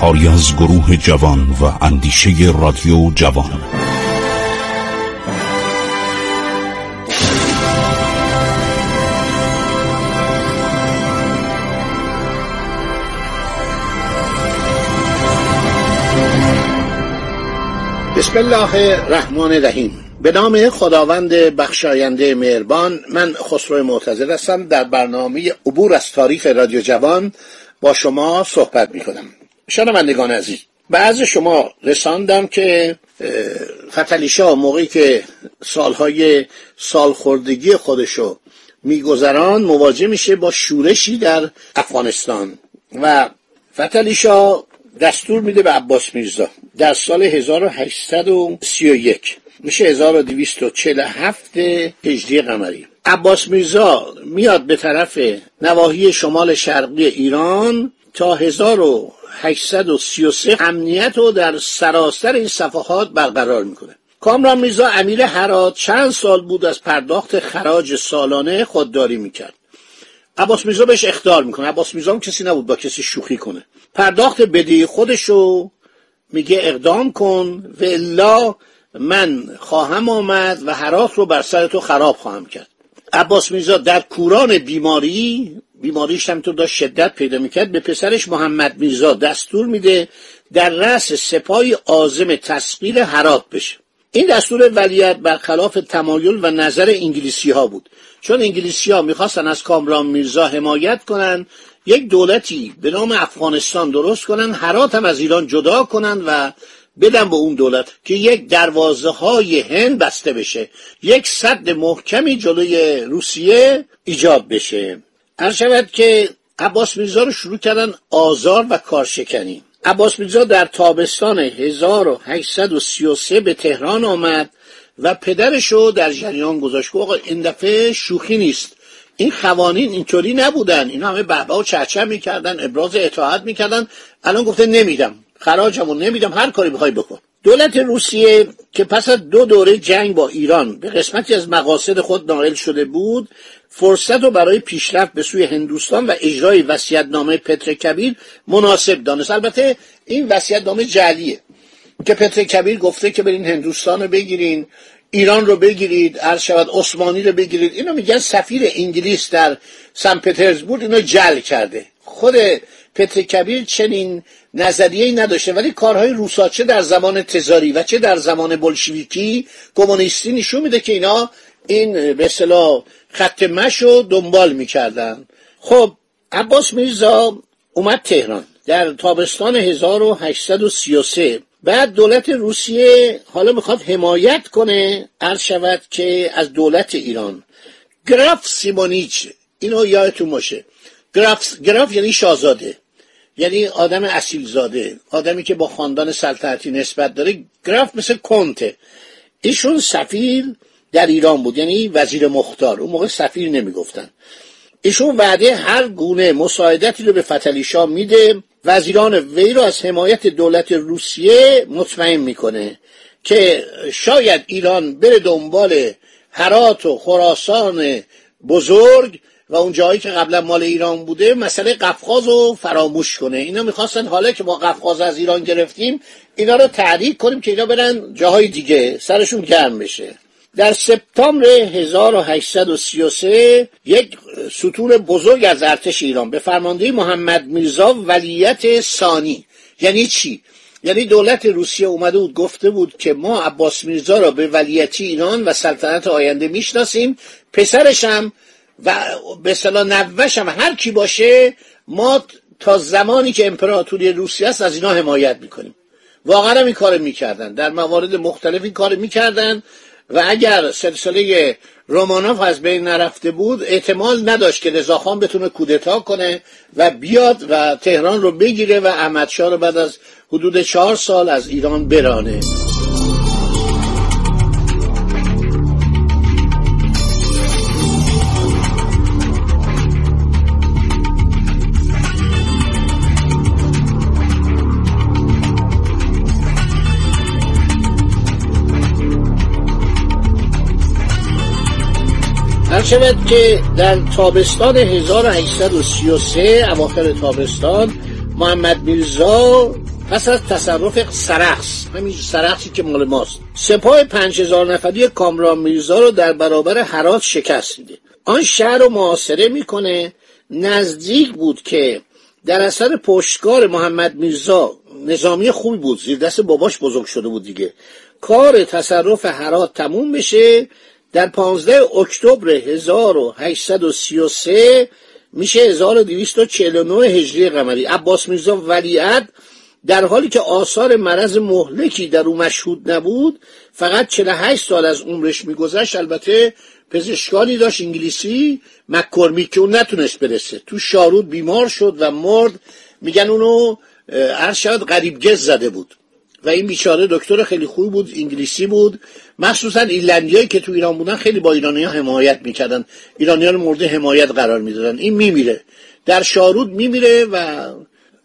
کاری از گروه جوان و اندیشه رادیو جوان. بسم الله الرحمن الرحیم. به نام خداوند بخشاینده مهربان من خسرو معتزد هستم. در برنامه عبور از تاریخ رادیو جوان با شما صحبت می کنم شنوندگان عزیز بعض شما رساندم که فتلیشا موقعی که سالهای سالخوردگی خودشو میگذران مواجه میشه با شورشی در افغانستان. و فتلیشا دستور میده به عباس میرزا در سال 1831 میشه 1247 هجری قمری. عباس میرزا میاد به طرف نواحی شمال شرقی ایران تا 1833 امنیت رو در سراسر این صفحات برقرار می‌کنه. کامران میرزا امیر هرات چند سال بود از پرداخت خراج سالانه خودداری می‌کرد. عباس میرزا بهش اختار می‌کنه. عباس میرزا هم کسی نبود با کسی شوخی کنه. پرداخت بدهی خودشو میگه اقدام کن و الا من خواهم آمد و حراس رو بر سر تو خراب خواهم کرد. عباس میرزا در کوران بیماری بیماریش هم تو داشت شدت پیدا می‌کرد به پسرش محمد میرزا دستور میده در رأس سپای آزم تسقیل حرات بشه. این دستور ولیت برخلاف تمایل و نظر انگلیسی ها بود. چون انگلیسی ها می‌خواستن از کامران میرزا حمایت کنن یک دولتی به نام افغانستان درست کنن حرات هم از ایران جدا کنن و بدن به اون دولت که یک دروازه های هند بسته بشه یک صد محکمی جلوی روسیه ایجاد بشه. هر شود که عباس میرزا رو شروع کردن آزار و کارشکنی. عباس میرزا در تابستان 1833 به تهران آمد و پدرش رو در جریان گذاشت آقا این دفعه شوخی نیست. این قوانین اینطوری نبودن. اینا همه بهبه و چرچر می‌کردن ابراز اطاعت می‌کردن. الان گفته نمیدم. خراجمو نمیدم هر کاری بخوای بکن. دولت روسیه که پس از دو دوره جنگ با ایران به قسمتی از مقاصد خود نائل شده بود فرصت رو برای پیشرفت به سوی هندوستان و اجرای وصیت‌نامه پتر کبیر مناسب دانست. البته این وصیت‌نامه جعلیه که پتر کبیر گفته که برین هندوستان رو بگیرین ایران رو بگیرید عرض شود عثمانی رو بگیرید. اینو میگن سفیر انگلیس در سن پترزبورگ اینو جل کرده. خود پتر کبیر چنین نظریه نداشته ولی کارهای روسا چه در زمان تزاری و چه در زمان بلشویکی کمونیستی نشون میده که اینا این به اصطلاح خط مشو دنبال می‌کردن. خب عباس میرزا اومد تهران در تابستان 1833 بعد دولت روسیه حالا می‌خواد حمایت کنه عرض شود که از دولت ایران. گراف سیمونیچ اینو یادتون باشه. گراف, گراف یعنی شاهزاده. یعنی آدم اصیل زاده آدمی که با خاندان سلطنتی نسبت داره گراف مثل کنته. ایشون سفیر در ایران بود یعنی وزیر مختار. اون موقع سفیر نمی‌گفتن. ایشون وعده هر گونه مساعدتی رو به فتلیشا میده. وزیران وی رو از حمایت دولت روسیه مطمئن می‌کنه که شاید ایران بره دنبال هرات و خراسان بزرگ و اون جایی که قبلا مال ایران بوده مسئله قفقاز رو فراموش کنه. اینا می‌خواستن حالا که ما قفقاز از ایران گرفتیم اینا رو تحریک کنیم که اینا برن جاهای دیگه سرشون گرم بشه. در سپتامبر 1833 یک ستون بزرگ از ارتش ایران به فرماندهی محمد میرزا ولیت ثانی. یعنی چی؟ یعنی دولت روسیه اومده بود گفته بود که ما عباس میرزا را به ولیتی ایران و سلطنت آینده می‌شناسیم. پسرشم و به اصطلاح نوشم هر کی باشه ما تا زمانی که امپراتوری روسیه است از اینا حمایت می‌کنیم. واقعا این کار می‌کردن. در موارد مختلف این کار می‌کردن و اگر سلسله رومانوف از بین نرفته بود احتمال نداشت که رضاخان بتونه کودتا کنه و بیاد و تهران رو بگیره و احمدشاه رو بعد از حدود چهار سال از ایران برانه. شود که در تابستان 1833 اواخر تابستان محمد میرزا پس از تصرف سرخص همین سرخصی که مال ماست سپاه پنج هزار نفری کامران میرزا رو در برابر حرات شکست میده. آن شهر رو معاصره می‌کنه نزدیک بود که در اثر پشتکار محمد میرزا نظامی خوبی بود زیر دست باباش بزرگ شده بود دیگه. کار تصرف حرات تموم بشه در 15 اکتبر 1833 میشه 1249 هجری قمری. عباس میرزا ولیعت در حالی که آثار مرض مهلکی در او مشهود نبود فقط 48 سال از عمرش میگذشت. البته پزشکانی داشت انگلیسی مکرمیک که اون نتونست برسه. تو شارود بیمار شد و مرد میگن اونو هر شاید غریب گز زده بود. و این بیچاره دکتر خیلی خوب بود انگلیسی بود. مخصوصا ایرلندیایی که تو ایران بودن خیلی با ایرانی ها حمایت می‌کردن. ایرانی ها رو مورد حمایت قرار می‌دادن. این میمیره. در شارود میمیره و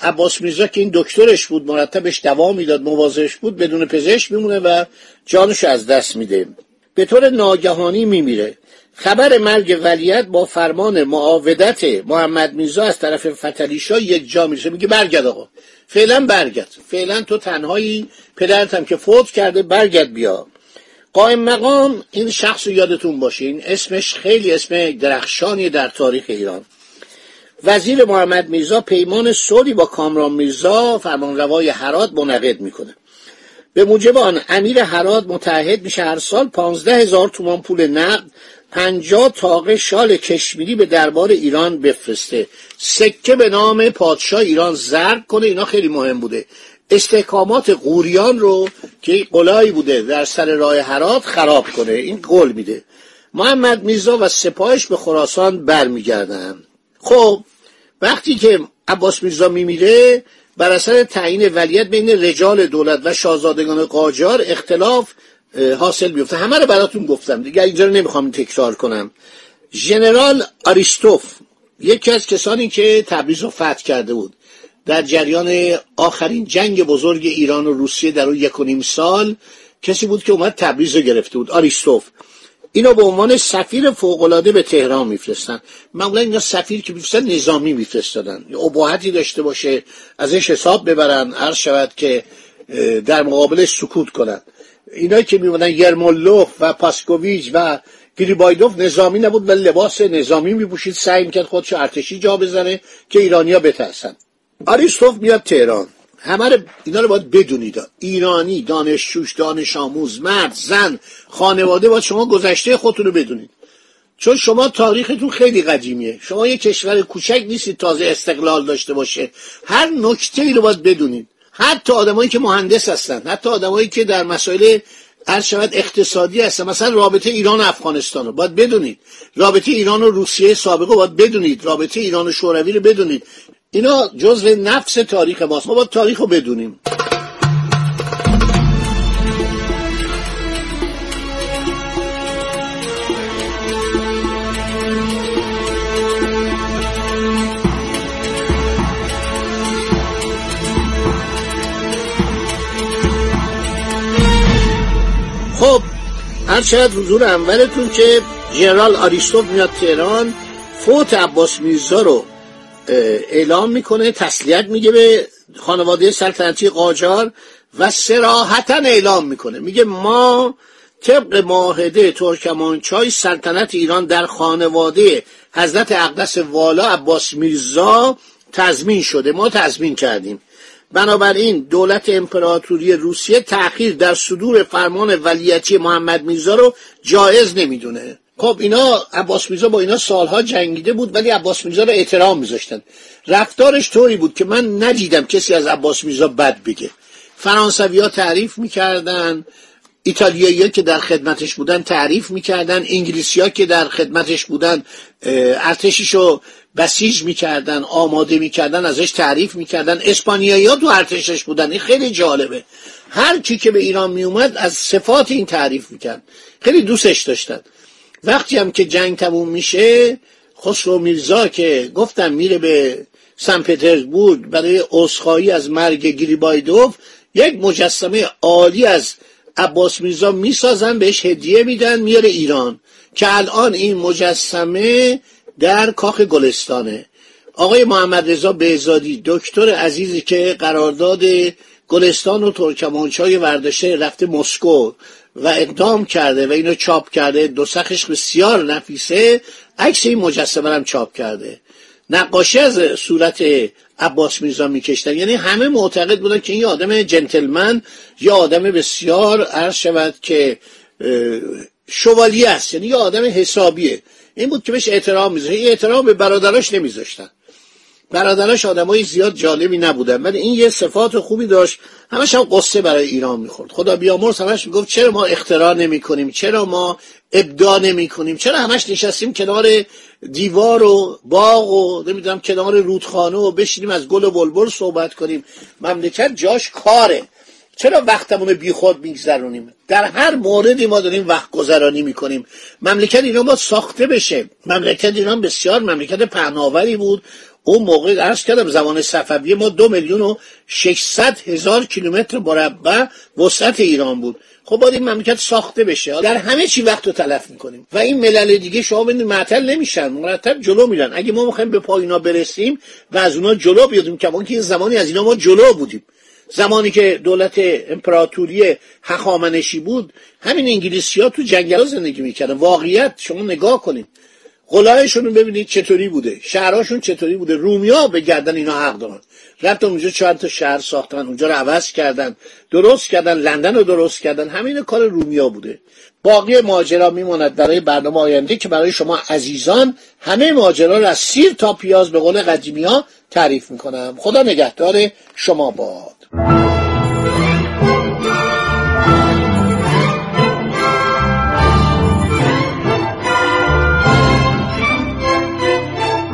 عباس میرزا که این دکترش بود مرتبش دوا می‌داد مواظبش بود بدون پزشک میمونه و جانش از دست میده. به طور ناگهانی میمیره. خبر مرگ ولیت با فرمان معاودت محمد میرزا از طرف فتلیشا یک جا می‌رسه. میگه برگرد آقا. فعلا برگرد. فعلا تو تنهایی پدرتم که فوت کرده برگرد بیا. قائم مقام این شخص یادتون باشه. این اسمش خیلی اسم درخشانی در تاریخ ایران. وزیر محمد میرزا پیمان صلحی با کامران میرزا فرمانروای هرات منعقد می‌کنه. به موجب آن امیر هرات متحد میشه هر سال پانزده هزار تومان پول نقد پنجاه تاقه شال کشمیری به دربار ایران بفرسته. سکه به نام پادشاه ایران زرد کنه اینا خیلی مهم بوده. استحکامات قوریان رو که قلایی بوده در سر راه هرات خراب کنه این قول میده. محمد میرزا و سپاهش به خراسان برمیگردن. خب وقتی که عباس میرزا میمیره بر اثر تعیین ولیت بین رجال دولت و شاهزادگان قاجار اختلاف حاصل بیفته. همه رو براتون گفتم. دیگه اینجا رو نمی‌خوام تکرار کنم. ژنرال آریستوف یکی از کسانی که تبریز رو فتح کرده بود. در جریان آخرین جنگ بزرگ ایران و روسیه در اون یک و نیم سال کسی بود که اومد تبریز رو گرفته بود. آریستوف اینو به عنوان سفیر فوقالعاده به تهران میفرستن. معمولا اینا سفیر که میفرستن نظامی میفرستادن. ابهتی داشته باشه ازش حساب ببرن عرض شود که در مقابلش سکوت کنن. اینا که میمونن یرمولوف و پاسکوویچ و گریبایدوف نظامی نبود ولی لباس نظامی میپوشید سعی می‌کرد خودشو ارتشی جا بزنه که ایرانیا بترسن. آریستوف میاد تهران. همه رو اینا رو باید بدونید ایرانی دانشجوش دانش آموز مرد زن خانواده باید شما گذشته خودتون رو بدونید. چون شما تاریختون خیلی قدیمیه. شما یه کشور کوچک نیستید تازه استقلال داشته باشه. هر نکته ای رو باید بدونید. حتی آدمایی که مهندس هستن حتی آدمایی که در مسائل هر شود اقتصادی هستن. مثلا رابطه ایران و افغانستان رو باید بدونید. رابطه ایران و روسیه سابقه باید بدونید. رابطه ایران و شوروی رو بدونید. اینا جزو نفس تاریخ ماست. ما باید تاریخ رو بدونیم. خب هر شاید حضور اولتون که جنرال آریستوف میاد تهران فوت عباس میرزا رو اعلام می‌کنه تسلیت میگه به خانواده سلطنتی قاجار و سراحتا اعلام می‌کنه. میگه ما طبق معاهده ترکمانچای سلطنت ایران در خانواده حضرت اقدس والا عباس میرزا تضمین شده. ما تضمین کردیم. بنابراین دولت امپراتوری روسیه تأخیر در صدور فرمان ولیتی محمد میرزا رو جایز نمی‌دونه. خب اینا عباس میرزا با اینا سالها جنگیده بود ولی عباس میرزا رو احترام میذاشتن. رفتارش طوری بود که من ندیدم کسی از عباس میرزا بد بگه. فرانسوی ها تعریف می‌کردن ایتالیایی که در خدمتش بودن تعریف می‌کردن انگلیسی ها که در خدمتش بودن ارتشیشو بسیج می‌کردن آماده می‌کردن ازش تعریف می‌کردن. اسپانیایی ها تو ارتشش بودن این خیلی جالبه. هر کی که به ایران میومد از صفات این تعریف می‌کرد. خیلی دوستش داشتن. وقتی هم که جنگ تموم میشه خسرو میرزا که گفتم میره به سن پترزبورگ برای عذرخواهی از مرگ گریبایدوف یک مجسمه عالی از عباس میرزا می‌سازن بهش هدیه میدن میاره ایران. که الان این مجسمه در کاخ گلستانه. آقای محمد رضا بهزادی دکتر عزیزی که قرارداد گلستان و ترکمانچای ورداشته رفته مسکو. و اقدام کرده و اینو چاپ کرده دو سخش بسیار نفیسه عکس این مجسمه هم چاپ کرده. نقاشی از صورت عباس میرزا میکشتن. یعنی همه معتقد بودن که این آدم جنتلمن یا آدم بسیار عرض شود که شوالی است. یعنی یه آدم حسابیه. این بود که بهش احترام میذاشتن این احترام به برادراش نمیذاشتن. برادراش آدمای زیاد جالبی نبودن. ولی این یه صفات خوبی داشت. همش هم قصه برای ایران می‌خورد. خدا بیامرز همش می‌گفت چرا ما اختراع نمی کنیم چرا ما ابداع نمی کنیم چرا همش نشستیم کنار دیوار و باغ و نمی‌دونم کنار رودخانه و بشینیم از گل و بلبل صحبت کنیم؟ مملکت جاش کاره. چرا وقتمون بی خود میگذرونیم؟ در هر موردی ما داریم وقت گذرانی می‌کنیم. مملکت ایران باید ساخته بشه. مملکت ایران بسیار مملکت پهناوری بود. اون موقع عرض کردم زمان صفوی ما دو میلیون و ششصد هزار کیلومتر مربع وسعت ایران بود. خب باید این مملکت ساخته بشه. در همه چی وقت رو تلف می‌کنیم. و این ملل دیگه شما ببینید معطل نمیشن. مرتب جلو میرن. اگه ما می‌خوایم به پایینا برسیم و از اونا جلو بیادیم که که زمانی از اینا ما جلو بودیم. زمانی که دولت امپراتوری هخامنشی بود همین انگلیسی ها تو جنگل زندگی می‌کردن. واقعیت شما نگاه کنید. قلایشون رو ببینید چطوری بوده. شهرهاشون چطوری بوده. رومیا به گردن اینا حق دارن. رفتن اونجا چند تا شهر ساختن اونجا رو عوض کردن درست کردن لندن رو درست کردن. همین کار رومیا بوده. باقی ماجرا میماند برای برنامه آینده که برای شما عزیزان همه ماجرا رو از سیر تا پیاز به قول قدیمی ها تعریف می‌کنم. خدا نگهدار شما باد.